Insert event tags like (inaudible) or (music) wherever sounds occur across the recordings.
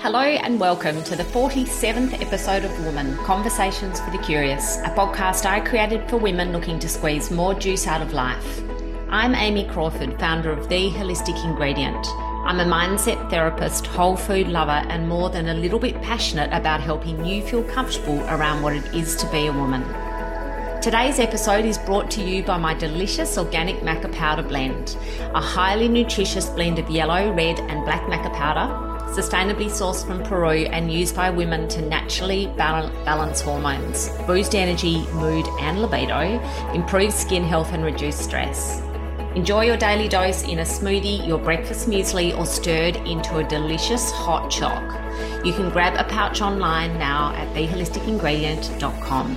Hello and welcome to the 47th episode of Woman Conversations for the Curious, a podcast I created for women looking to squeeze more juice out of life. I'm Amy Crawford, founder of The Holistic Ingredient. I'm a mindset therapist, whole food lover, and more than a little bit passionate about helping you feel comfortable around what it is to be a woman. Today's episode is brought to you by my delicious organic maca powder blend, a highly nutritious blend of yellow, red, and black maca powder sustainably sourced from Peru and used by women to naturally balance hormones, boost energy, mood, and libido, improve skin health, and reduce stress. Enjoy your daily dose in a smoothie, your breakfast muesli, or stirred into a delicious hot choc. You can grab a pouch online now at theholisticingredient.com.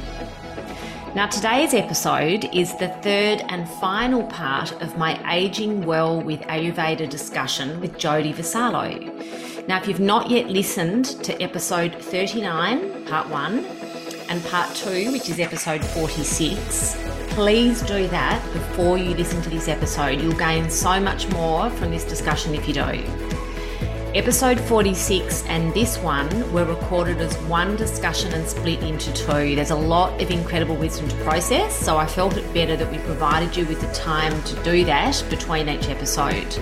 Now, today's episode is the third and final part of my Aging Well with Ayurveda discussion with Jodie Vassallo. Now, if you've not yet listened to episode 39, part one, and part two, which is episode 46, please do that before you listen to this episode. You'll gain so much more from this discussion if you do. Episode 46 and this one were recorded as one discussion and split into two. There's a lot of incredible wisdom to process, so I felt it better that we provided you with the time to do that between each episode.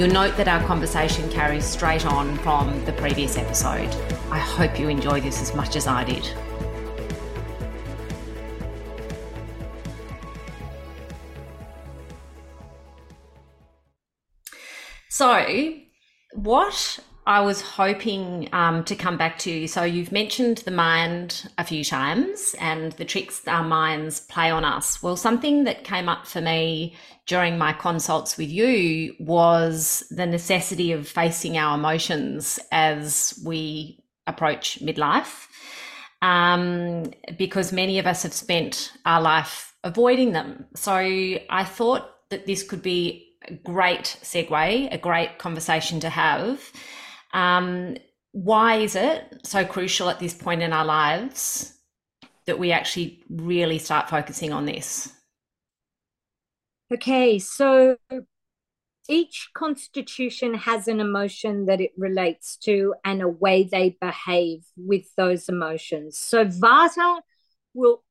You'll note that our conversation carries straight on from the previous episode. I hope you enjoy this as much as I did. So, what I was hoping um, to come back to. You. So, you've mentioned the mind a few times and the tricks our minds play on us. Well, something that came up for me during my consults with you was the necessity of facing our emotions as we approach midlife. Um, because many of us have spent our life avoiding them. So, I thought that this could be a great segue, a great conversation to have um, why is it so crucial at this point in our lives that we actually really start focusing on this? Okay, so each constitution has an emotion that it relates to and a way they behave with those emotions. So Vata will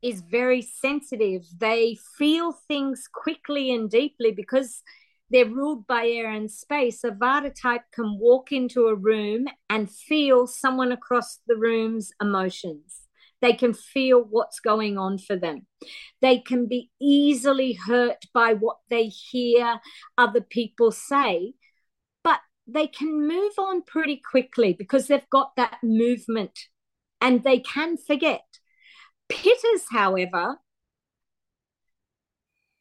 is very sensitive. They feel things quickly and deeply because they're ruled by air and space. A Vata type can walk into a room and feel someone across the room's emotions. They can feel what's going on for them. They can be easily hurt by what they hear other people say, but they can move on pretty quickly because they've got that movement and they can forget. Pittas, however,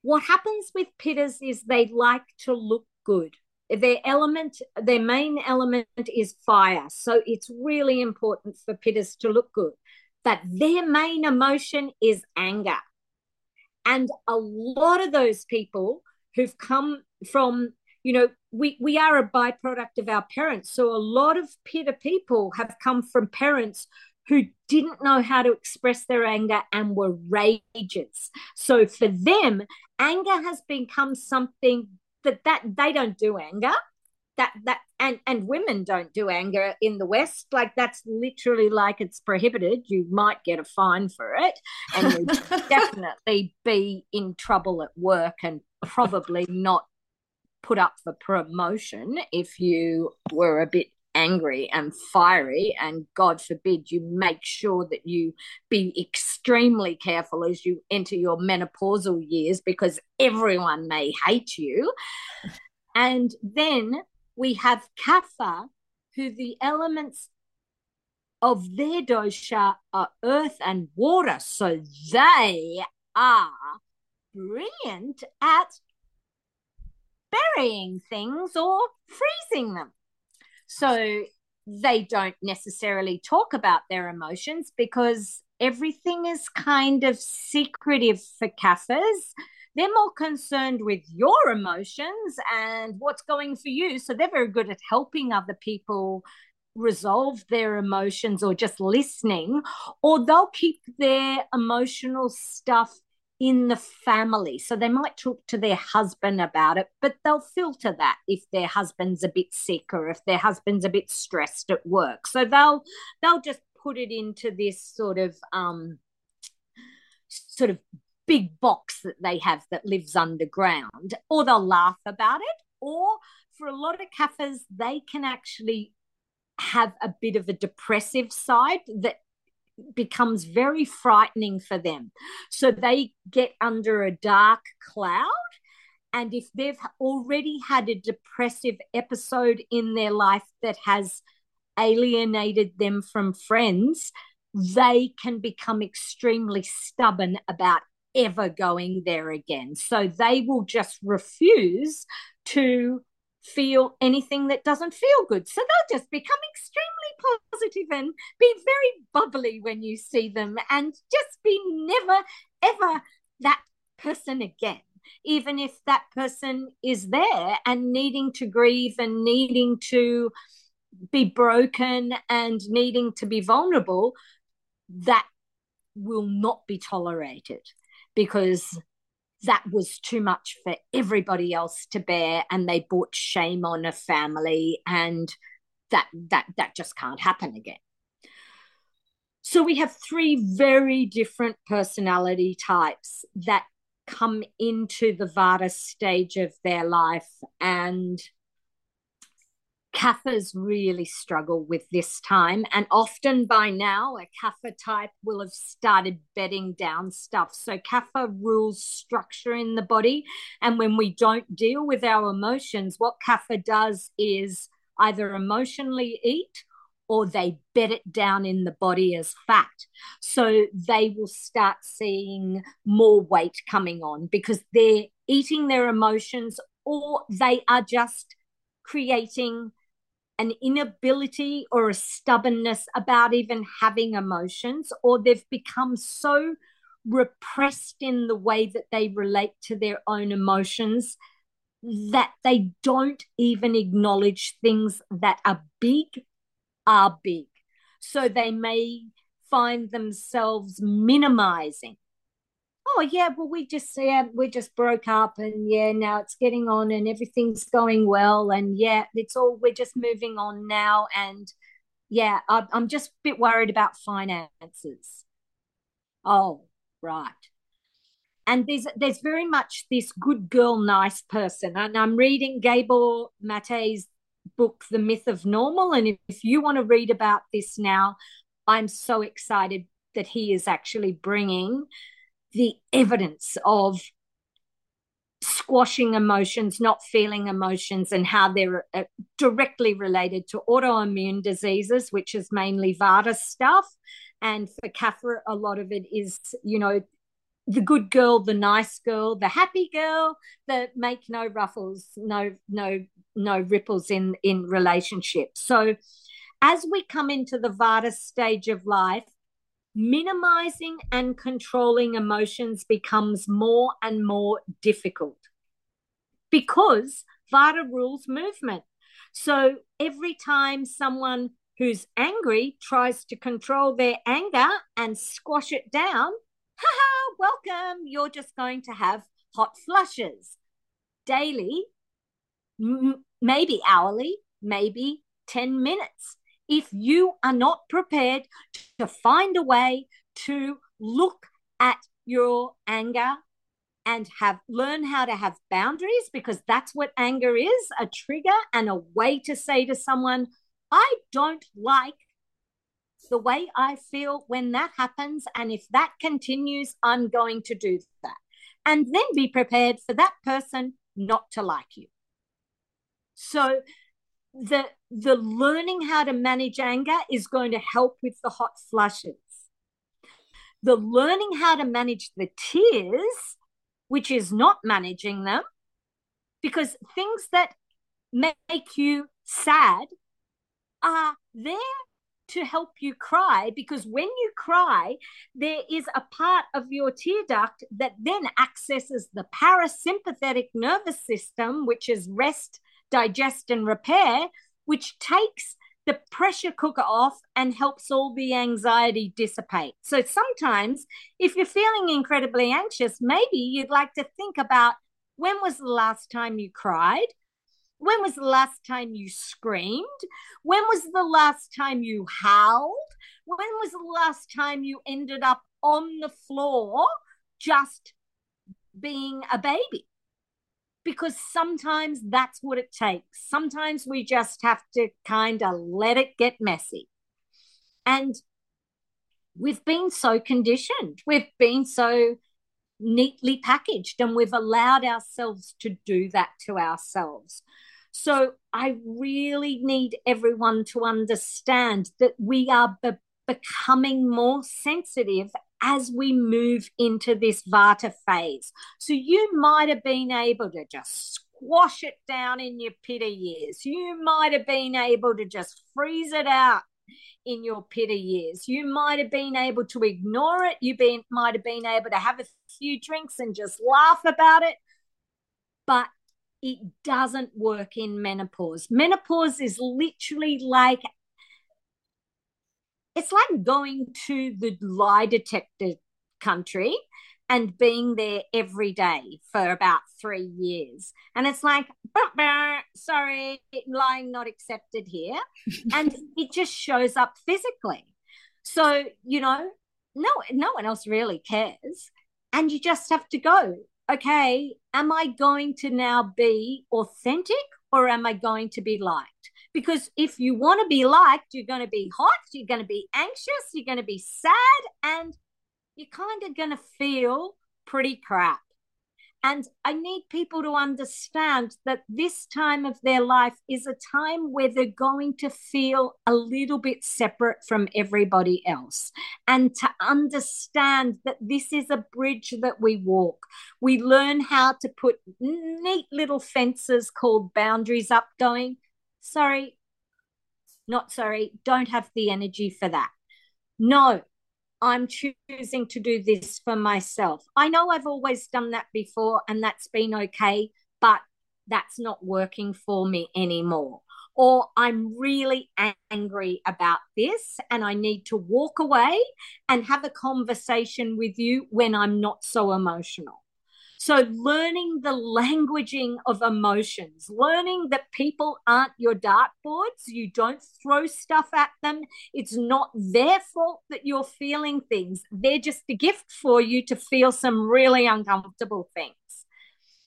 what happens with pittas is they like to look good. Their element, their main element is fire. So it's really important for pittas to look good. But their main emotion is anger. And a lot of those people who've come from, you know, we, we are a byproduct of our parents. So a lot of pitta people have come from parents who didn't know how to express their anger and were rages. So for them, anger has become something that that they don't do anger. That that and and women don't do anger in the West. Like that's literally like it's prohibited. You might get a fine for it, and you (laughs) definitely be in trouble at work and probably not put up for promotion if you were a bit angry and fiery and god forbid you make sure that you be extremely careful as you enter your menopausal years because everyone may hate you. (laughs) And then we have kapha who the elements of their dosha are earth and water. So they are brilliant at burying things or freezing them so they don't necessarily talk about their emotions because everything is kind of secretive for Kaphas. They're more concerned with your emotions and what's going for you. So they're very good at helping other people resolve their emotions or just listening, or they'll keep their emotional stuff in the family. So they might talk to their husband about it, but they'll filter that if their husband's a bit sick or if their husband's a bit stressed at work. So they'll they'll just put it into this sort of um sort of big box that they have that lives underground, or they'll laugh about it, or for a lot of Kaphas, they can actually have a bit of a depressive side that becomes very frightening for them. So they get under a dark cloud. And if they've already had a depressive episode in their life that has alienated them from friends, they can become extremely stubborn about ever going there again. So they will just refuse to feel anything that doesn't feel good. So they'll just become extremely positive and be very bubbly when you see them and just be never, ever that person again. Even if that person is there and needing to grieve and needing to be broken and needing to be vulnerable, that will not be tolerated because that was too much for everybody else to bear and they brought shame on a family and that that that just can't happen again. So we have three very different personality types that come into the vata stage of their life and Kaphas really struggle with this time. And often by now, a Kapha type will have started bedding down stuff. So Kapha rules structure in the body. And when we don't deal with our emotions, what Kapha does is either emotionally eat or they bed it down in the body as fat. So they will start seeing more weight coming on because they're eating their emotions or they are just creating an inability or a stubbornness about even having emotions, or they've become so repressed in the way that they relate to their own emotions that they don't even acknowledge things that are big are big. So they may find themselves minimizing oh yeah well we just yeah we just broke up and yeah now it's getting on and everything's going well. And yeah it's all we're just moving on now. And yeah i'm just a bit worried about finances. Oh right. And there's there's very much this good girl nice person. And i'm reading Gabor Maté's book the myth of normal. And if, if you want to read about this now i'm so excited that he is actually bringing the evidence of squashing emotions, not feeling emotions, and how they're uh, directly related to autoimmune diseases, which is mainly Vata stuff. And for Kapha, a lot of it is, you know, the good girl, the nice girl, the happy girl that make no ruffles, no, no, no ripples in in relationships. So as we come into the Vata stage of life, minimizing and controlling emotions becomes more and more difficult because Vata rules movement. So every time someone who's angry tries to control their anger and squash it down, haha, welcome, you're just going to have hot flushes daily, m- maybe hourly, maybe 10 minutes if you are not prepared to find a way to look at your anger and have learn how to have boundaries because that's what anger is a trigger and a way to say to someone i don't like the way i feel when that happens and if that continues i'm going to do that. And then be prepared for that person not to like you. So the the learning how to manage anger is going to help with the hot flushes. The learning how to manage the tears, which is not managing them, because things that make you sad are there to help you cry because when you cry, there is a part of your tear duct that then accesses the parasympathetic nervous system, which is rest, digest, and repair, which takes the pressure cooker off and helps all the anxiety dissipate. So sometimes, if you're feeling incredibly anxious, maybe you'd like to think about when was the last time you cried? When was the last time you screamed? When was the last time you howled? When was the last time you ended up on the floor just being a baby? Because sometimes that's what it takes. Sometimes we just have to kind of let it get messy. And we've been so conditioned, we've been so neatly packaged, and we've allowed ourselves to do that to ourselves. So I really need everyone to understand that we are be- becoming more sensitive as we move into this Vata phase. So you might have been able to just squash it down in your pitta years. You might have been able to just freeze it out in your pitta years. You might have been able to ignore it. You been, might have been able to have a few drinks and just laugh about it. But it doesn't work in menopause. Menopause is literally like it's like going to the lie detector country and being there every day for about three years. And it's like, bah, bah, sorry, lying not accepted here. (laughs) and it just shows up physically. So, you know, no, no one else really cares. And you just have to go, okay, am I going to now be authentic or am I going to be liked? Because if you want to be liked, you're going to be hot, you're going to be anxious, you're going to be sad, and you're kind of going to feel pretty crap. And I need people to understand that this time of their life is a time where they're going to feel a little bit separate from everybody else. And to understand that this is a bridge that we walk. We learn how to put neat little fences called boundaries up, going, sorry, not sorry, don't have the energy for that. No, I'm choosing to do this for myself. I know I've always done that before and that's been okay, but that's not working for me anymore. Or I'm really angry about this and I need to walk away and have a conversation with you when I'm not so emotional. So, learning the languaging of emotions, learning that people aren't your dartboards, you don't throw stuff at them. It's not their fault that you're feeling things. They're just a gift for you to feel some really uncomfortable things.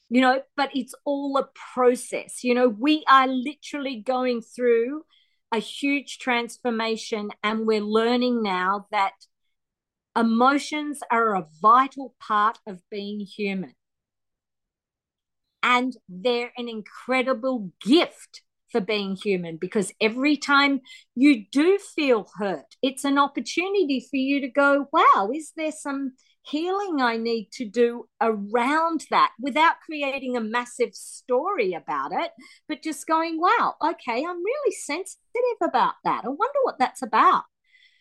You know, but it's all a process. You know, we are literally going through a huge transformation, and we're learning now that emotions are a vital part of being human and they're an incredible gift for being human because every time you do feel hurt, it's an opportunity for you to go, wow, is there some healing I need to do around that without creating a massive story about it, but just going, wow, okay, I'm really sensitive about that. I wonder what that's about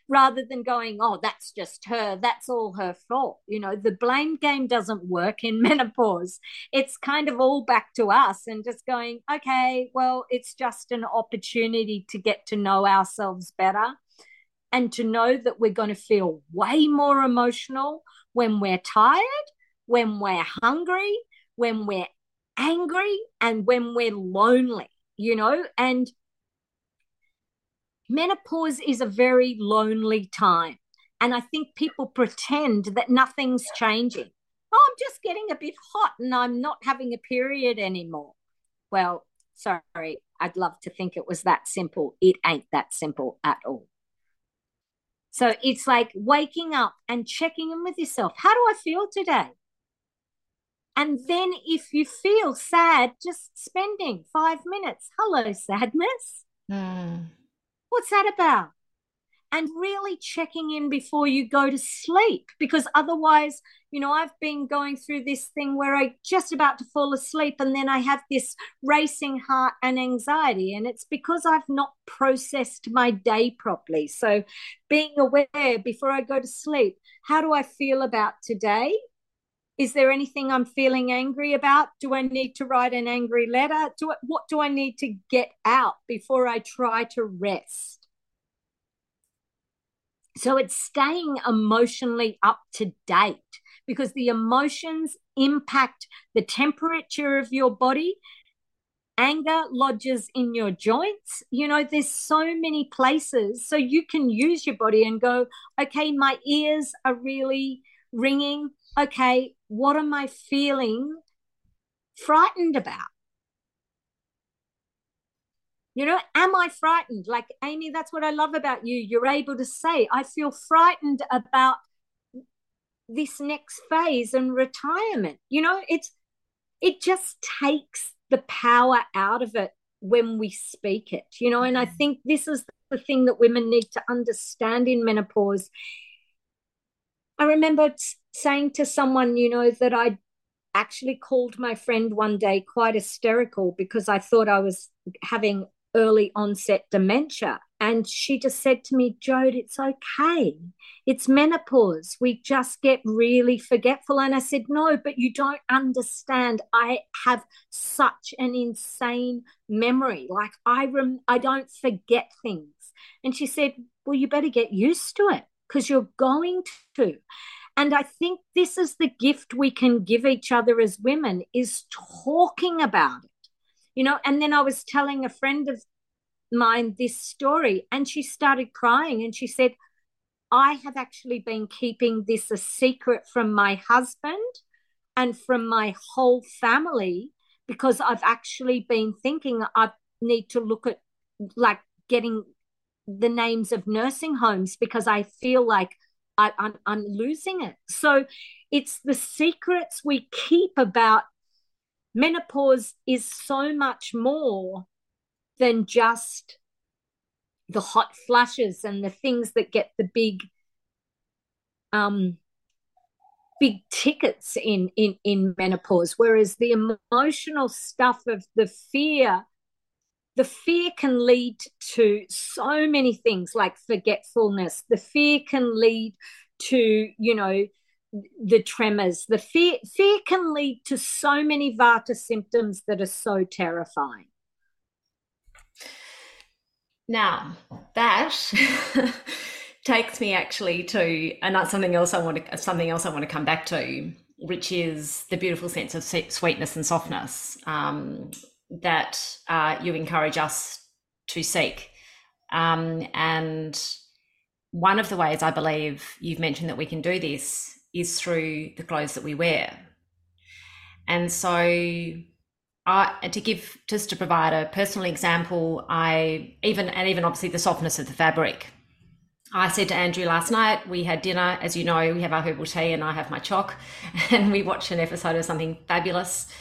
rather than going, oh, that's just her, that's all her fault. You know, the blame game doesn't work in (laughs) menopause. It's kind of all back to us and just going, okay, well, it's just an opportunity to get to know ourselves better and to know that we're going to feel way more emotional when we're tired, when we're hungry, when we're angry, and when we're lonely, you know, and menopause is a very lonely time. And I think people pretend that nothing's changing. Oh, I'm just getting a bit hot and I'm not having a period anymore. Well, sorry, I'd love to think it was that simple. It ain't that simple at all. So it's like waking up and checking in with yourself. How do I feel today? And then if you feel sad, just spending five minutes. Hello, sadness. Mm. What's that about? And really checking in before you go to sleep because otherwise, you know, I've been going through this thing where I just about to fall asleep and then I have this racing heart and anxiety. And it's because I've not processed my day properly. So being aware before I go to sleep, how do I feel about today? Is there anything I'm feeling angry about? Do I need to write an angry letter? Do I, what do I need to get out before I try to rest? So it's staying emotionally up to date because the emotions impact the temperature of your body. Anger lodges in your joints. You know, there's so many places. So you can use your body and go, okay, my ears are really ringing. Okay, what am I feeling frightened about? You know, am I frightened? Like, Amy, that's what I love about you. You're able to say, I feel frightened about this next phase and retirement. You know, it's, it just takes the power out of it when we speak it, you know, and I mm-hmm. think this is the thing that women need to understand in menopause. I remember saying to someone, you know, that I actually called my friend one day quite hysterical because I thought I was having early onset dementia. And she just said to me, Jode, it's okay. It's menopause. We just get really forgetful. And I said, No, but you don't understand. I have such an insane memory. Like I rem- I don't forget things. And she said, Well, you better get used to it because you're going to. And I think this is the gift we can give each other as women is talking about it. You know and then i was telling a friend of mine this story and she started crying and she said i have actually been keeping this a secret from my husband and from my whole family because i've actually been thinking i need to look at like getting the names of nursing homes because i feel like I, I'm, I'm losing it. So it's the secrets we keep about menopause is so much more than just the hot flushes and the things that get the big um big tickets in in in menopause. Whereas the emotional stuff of the fear the fear can lead to so many things like forgetfulness. The fear can lead to you know the tremors, the fear, fear can lead to so many Vata symptoms that are so terrifying. Now, that (laughs) takes me actually to, and that's something else I want to, something else I want to come back to, which is the beautiful sense of sweetness and softness. Um, that uh, you encourage us to seek. Um, and one of the ways I believe you've mentioned that we can do this is through the clothes that we wear. And so, I, to give just to provide a personal example, I even and even obviously the softness of the fabric. I said to Andrew last night, we had dinner. As you know, we have our herbal tea and I have my choc, (laughs) and we watched an episode of something fabulous.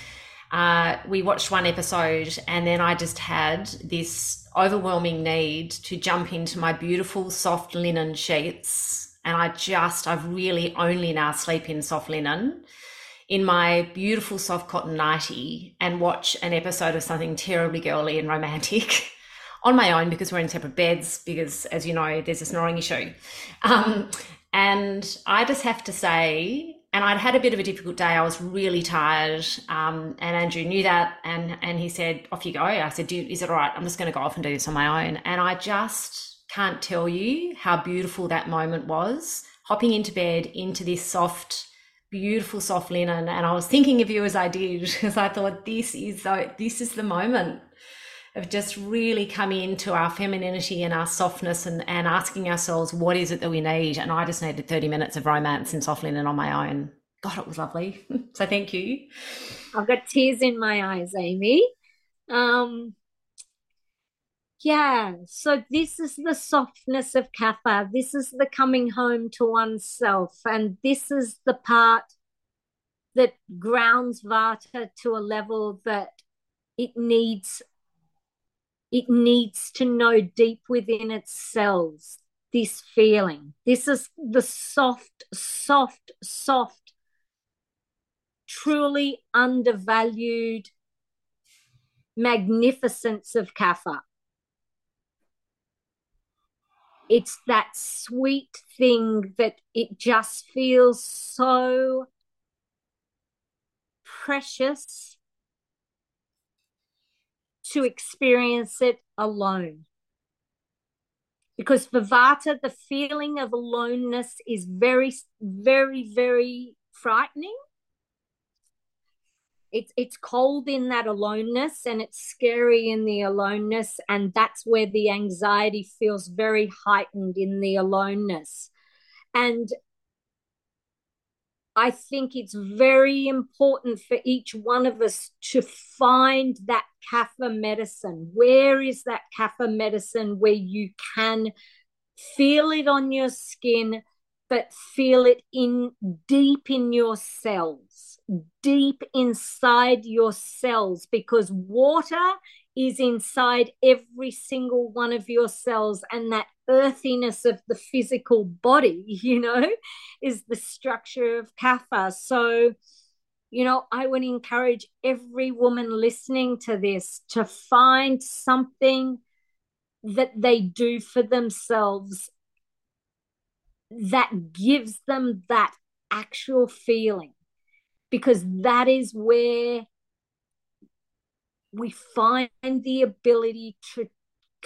Uh, we watched one episode, and then I just had this overwhelming need to jump into my beautiful soft linen sheets. And I just, I've really only now sleep in soft linen in my beautiful soft cotton nightie and watch an episode of something terribly girly and romantic (laughs) on my own because we're in separate beds because as you know there's a snoring issue. Um, and i just have to say and i'd had a bit of a difficult day. I was really tired um, and andrew knew that and and he said off you go. I said is it all right i'm just going to go off and do this on my own. And i just can't tell you how beautiful that moment was. Hopping into bed into this soft, beautiful soft linen, and I was thinking of you as I did (laughs) because I thought this is the, this is the moment of just really coming into our femininity and our softness and, and asking ourselves what is it that we need. And I just needed 30 minutes of romance and soft linen on my own. God, it was lovely. (laughs) so thank you. I've got tears in my eyes, Amy. Um, yeah, so this is the softness of kapha. This is the coming home to oneself. And this is the part that grounds Vata to a level that it needs it needs to know deep within its cells this feeling. This is the soft, soft, soft, truly undervalued magnificence of Kapha it's that sweet thing that it just feels so precious to experience it alone. Because for Vata, the feeling of aloneness is very, very, very frightening. It's it's cold in that aloneness and it's scary in the aloneness, and that's where the anxiety feels very heightened in the aloneness. And I think it's very important for each one of us to find that kapha medicine. Where is that kapha medicine where you can feel it on your skin, but feel it in deep in your cells, deep inside your cells, because water is inside every single one of your cells, and that earthiness of the physical body, (laughs) you know, is the structure of kapha. So, you know, I would encourage every woman listening to this to find something that they do for themselves that gives them that actual feeling because that is where we find the ability to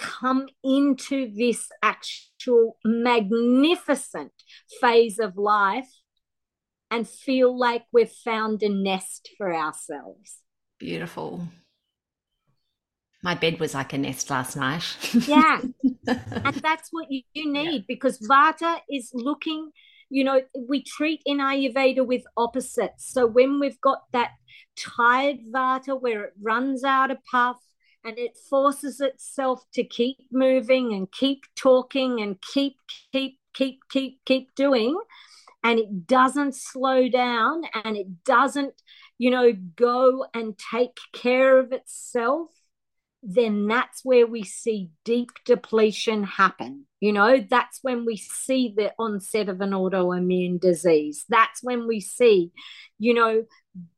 come into this actual magnificent phase of life and feel like we've found a nest for ourselves. Beautiful. My bed was like a nest last night. (laughs) yeah. And that's what you, (laughs) you need yeah. because Vata is looking, you know, we treat in Ayurveda with opposites. So when we've got that tired Vata where it runs out of puff, and it forces itself to keep moving and keep talking and keep keep keep keep keep doing. And it doesn't slow down and it doesn't you know go and take care of itself. Then that's where we see deep depletion happen. You know that's when we see the onset of an autoimmune disease. That's when we see you know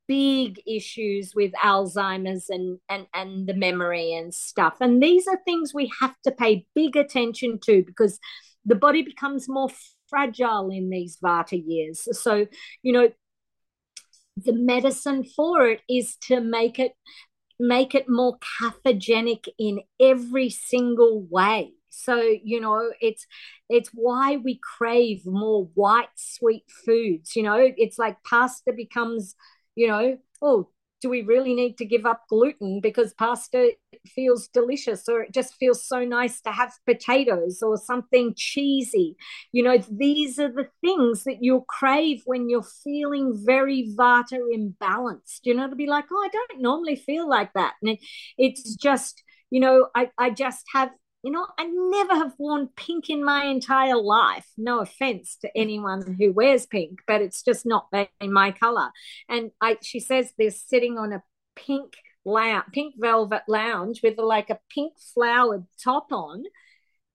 big issues with Alzheimer's and, and, and the memory and stuff. And these are things we have to pay big attention to because the body becomes more fragile in these Vata years. So, you know, the medicine for it is to make it make it more kaphagenic in every single way so you know it's it's why we crave more white sweet foods you know it's like pasta becomes you know, oh, do we really need to give up gluten because pasta feels delicious or it just feels so nice to have potatoes or something cheesy? You know these are the things that you'll crave when you're feeling very vata imbalanced. You know to be like oh i don't normally feel like that. And it, it's just you know i i just have you know, I never have worn pink in my entire life. No offense to anyone who wears pink, but it's just not in my color. And I, she says they're sitting on a pink lounge, pink velvet lounge with like a pink flowered top on,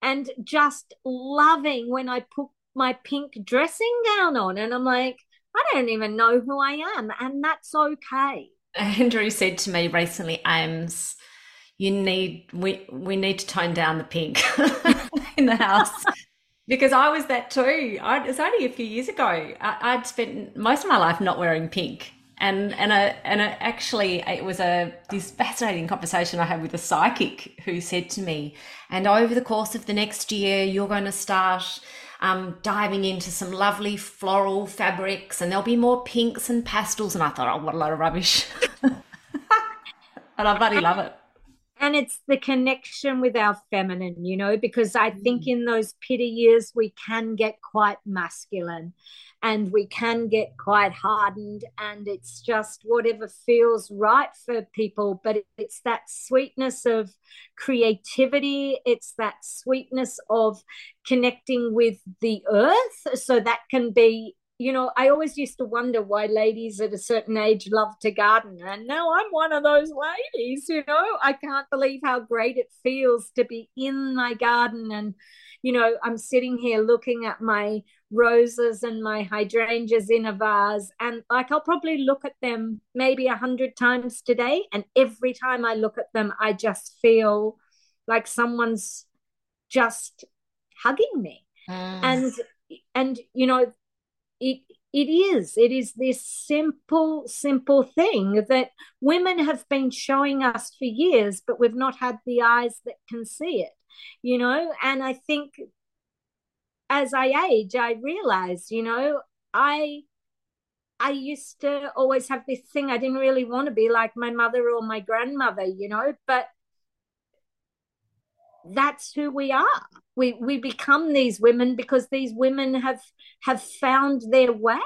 and just loving when I put my pink dressing gown on. And I'm like, I don't even know who I am, and that's okay. Andrew said to me recently, Ames, you need we we need to tone down the pink (laughs) in the house because I was that too. I, it was only a few years ago. I, would spent most of my life not wearing pink, and and a, and actually it was a this fascinating conversation I had with a psychic who said to me, and over the course of the next year, you're going to start. Um, diving into some lovely floral fabrics, and there'll be more pinks and pastels. And I thought, oh, what a lot of rubbish! (laughs) and I bloody love it and it's the connection with our feminine you know because i think mm. in those pitta years we can get quite masculine and we can get quite hardened and it's just whatever feels right for people but it's that sweetness of creativity it's that sweetness of connecting with the earth so that can be you know, I always used to wonder why ladies at a certain age love to garden. And now I'm one of those ladies, you know. I can't believe how great it feels to be in my garden. And, you know, I'm sitting here looking at my roses and my hydrangeas in a vase. And like I'll probably look at them maybe a hundred times today. And every time I look at them, I just feel like someone's just hugging me. Mm. And and you know it it is. It is this simple, simple thing that women have been showing us for years, but we've not had the eyes that can see it, you know? And I think as I age, I realize, you know, I I used to always have this thing I didn't really want to be like my mother or my grandmother, you know, but that's who we are. We we become these women because these women have have found their way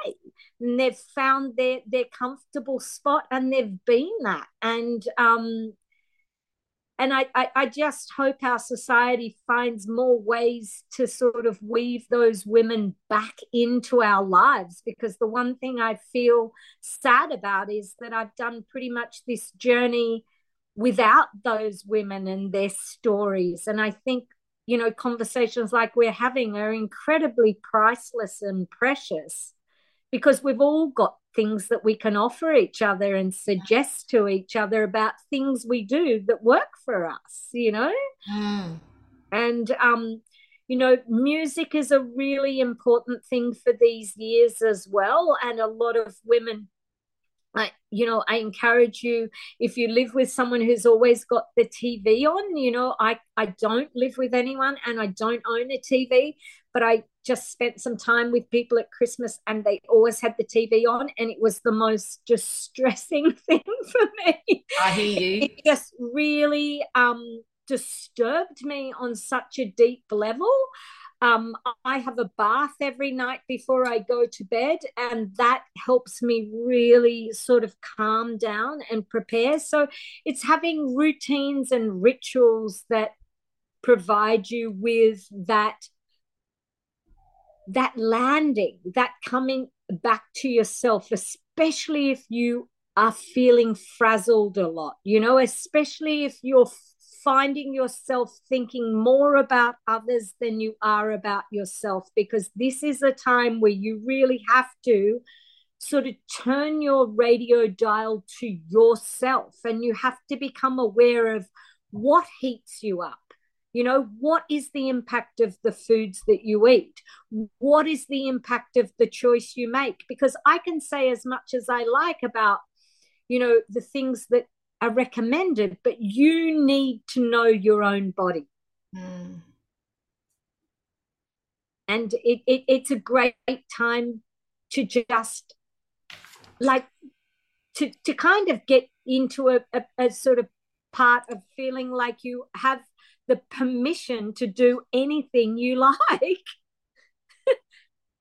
and they've found their their comfortable spot and they've been that. And um and I, I, I just hope our society finds more ways to sort of weave those women back into our lives because the one thing I feel sad about is that I've done pretty much this journey without those women and their stories. And I think, you know, conversations like we're having are incredibly priceless and precious because we've all got things that we can offer each other and suggest to each other about things we do that work for us, you know? Mm. And, um, you know, music is a really important thing for these years as well. And a lot of women I, you know, I encourage you if you live with someone who's always got the TV on, you know, I, I don't live with anyone and I don't own a TV, but I just spent some time with people at Christmas and they always had the TV on and it was the most distressing (laughs) thing for me. I hear you. It just really um, disturbed me on such a deep level. Um, I have a bath every night before I go to bed, and that helps me really sort of calm down and prepare. So it's having routines and rituals that provide you with that that landing that coming back to yourself especially if you are feeling frazzled a lot you know especially if you're finding yourself thinking more about others than you are about yourself, because this is a time where you really have to sort of turn your radio dial to yourself and you have to become aware of what heats you up. You know, what is the impact of the foods that you eat? What is the impact of the choice you make? Because I can say as much as I like about, you know, the things that are recommended, but you need to know your own body. Mm. And it, it, it's a great time to just like to, to kind of get into a, a, a sort of part of feeling like you have the permission to do anything you (laughs) like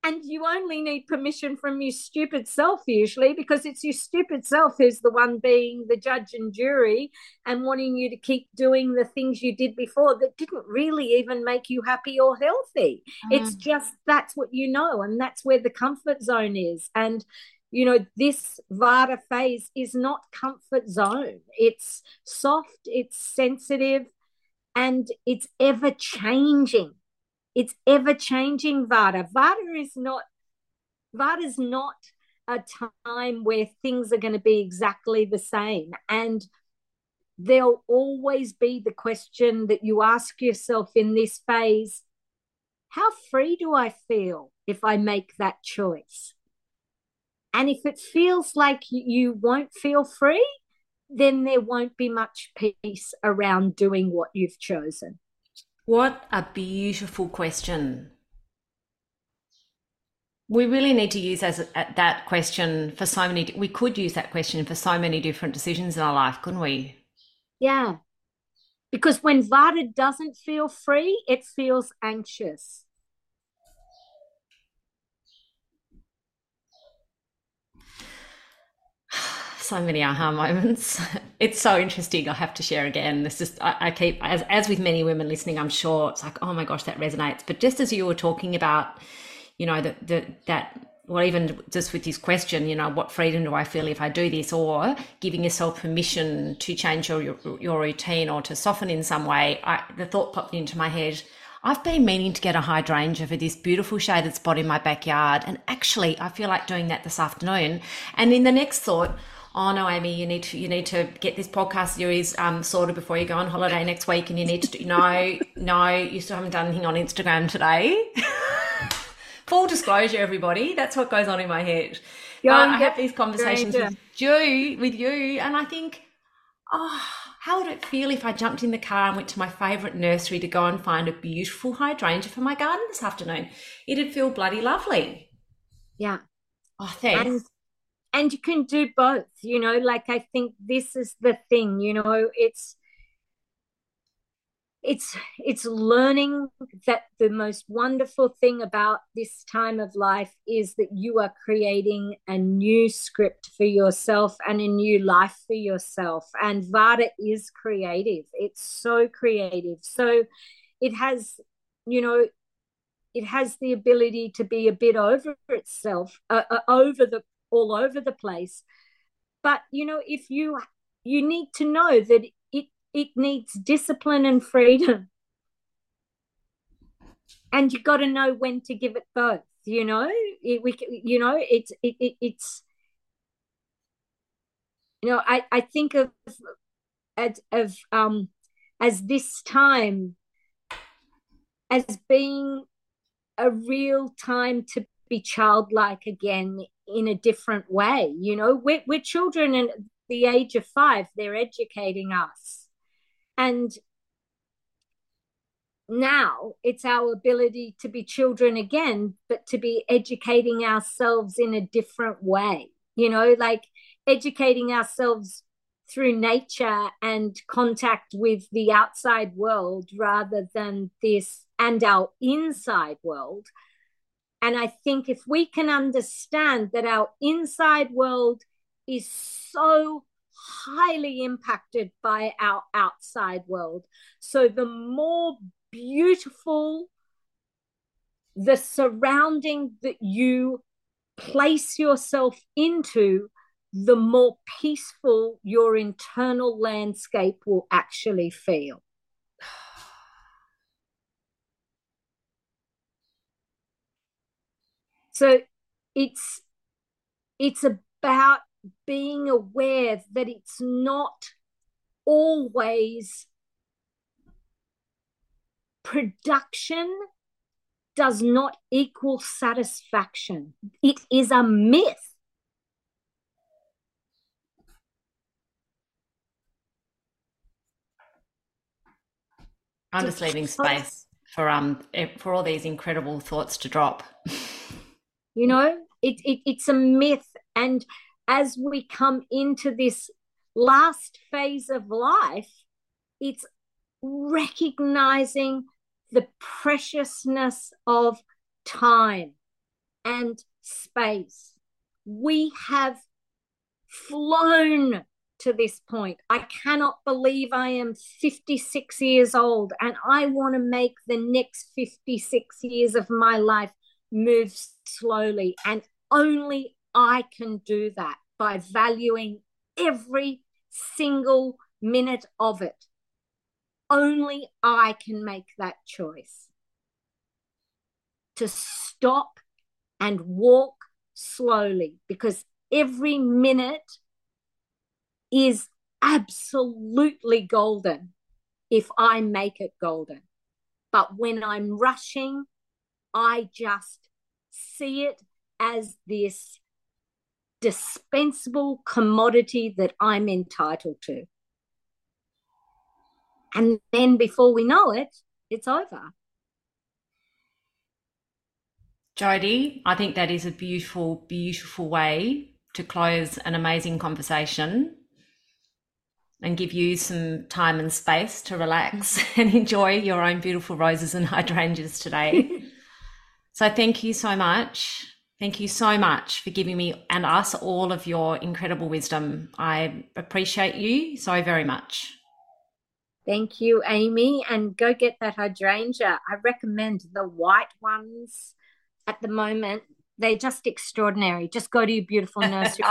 and you only need permission from your stupid self usually because it's your stupid self who's the one being the judge and jury and wanting you to keep doing the things you did before that didn't really even make you happy or healthy. Mm. it's just that's what you know and that's where the comfort zone is. And you know this vata phase is not comfort zone. It's soft it's sensitive and it's ever changing it's ever changing vata. Vata is not vata is not a time where things are going to be exactly the same and there'll always be the question that you ask yourself in this phase how free do i feel if i make that choice? And if it feels like you won't feel free then there won't be much peace around doing what you've chosen what a beautiful question. We really need to use as uh, that question for so many. We could use that question for so many different decisions in our life, couldn't we? Yeah, because when Vata doesn't feel free, it feels anxious. So many aha moments. (laughs) It's so interesting. I have to share again. This is I, I, keep as as with many women listening. I'm sure it's like, oh my gosh, that resonates. But just as you were talking about, you know, that that that well, even just with this question, you know, what freedom do I feel if I do this, or giving yourself permission to change your your, routine or to soften in some way. I, the thought popped into my head. I've been meaning to get a hydrangea for this beautiful shaded spot in my backyard, and actually, I feel like doing that this afternoon. And in the next thought, oh no, Amy, you need to you need to get this podcast series um, sorted before you go on holiday next week, and you need to do no, (laughs) no, you still haven't done anything on Instagram today. (laughs) Full disclosure, everybody, that's what goes on in my head. But I have these conversations with you, with you, and I think, oh, how would it feel if I jumped in the car and went to my favourite nursery to go and find a beautiful hydrangea for my garden this afternoon? It'd feel bloody lovely. Yeah. Oh, thanks. And you can do both, you know, like I think this is the thing, you know, it's it's it's learning that the most wonderful thing about this time of life is that you are creating a new script for yourself and a new life for yourself and vata is creative. It's so creative. So it has you know it has the ability to be a bit over itself uh, uh, over the all over the place but you know if you you need to know that it it needs discipline and freedom. And you got to know when to give it both. You know, it, we, you know, it's it, it, it's, you know, I I think of as of um as this time as being a real time to be childlike again in a different way. You know, we're, we're children and the age of five, they're educating us and now it's our ability to be children again, but to be educating ourselves in a different way, you know, like educating ourselves through nature and contact with the outside world rather than this and our inside world. And I think if we can understand that our inside world is so highly impacted by our outside world. So the more beautiful the surrounding that you place yourself into, the more peaceful your internal landscape will actually feel. So it's it's about being aware that it's not always production does not equal satisfaction. It is a myth. I'm just leaving space for um for all these incredible thoughts to drop. (laughs) You know, it, it it's a myth, and as we come into this last phase of life, it's recognizing the preciousness of time and space. We have flown to this point. I cannot believe I am 56 years old and I want to make the next 56 years of my life move slowly. And only I can do that by valuing every single minute of it. Only I can make that choice to stop and walk slowly because every minute is absolutely golden if I make it golden. But when I'm rushing, I just see it as this dispensable commodity that I'm entitled to. And then before we know it, it's over. Jody, I think that is a beautiful, beautiful way to close an amazing conversation and give you some time and space to relax (laughs) and enjoy your own beautiful roses and hydrangeas today. So, thank you so much. Thank you so much for giving me and us all of your incredible wisdom. I appreciate you so very much. Thank you, Amy. And go get that hydrangea. I recommend the white ones at the moment. They're just extraordinary. Just go to your beautiful (laughs) nursery.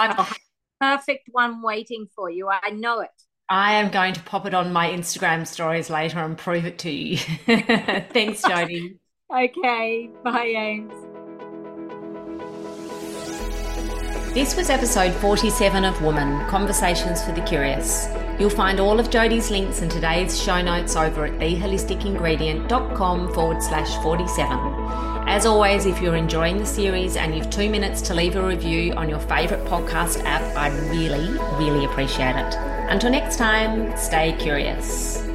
perfect one waiting for you. I know it. I am going to pop it on my Instagram stories later and prove it to you. (laughs) Thanks, Jody. Okay. Bye, Ames. This was episode 47 of Wholesome Conversations for the Curious. You'll find all of Jody's links in today's show notes over at theholisticingredient.com forward slash 47. As always, if you're enjoying the series and you've two minutes to leave a review on your favourite podcast app, I'd really, really appreciate it. Until next time, stay curious.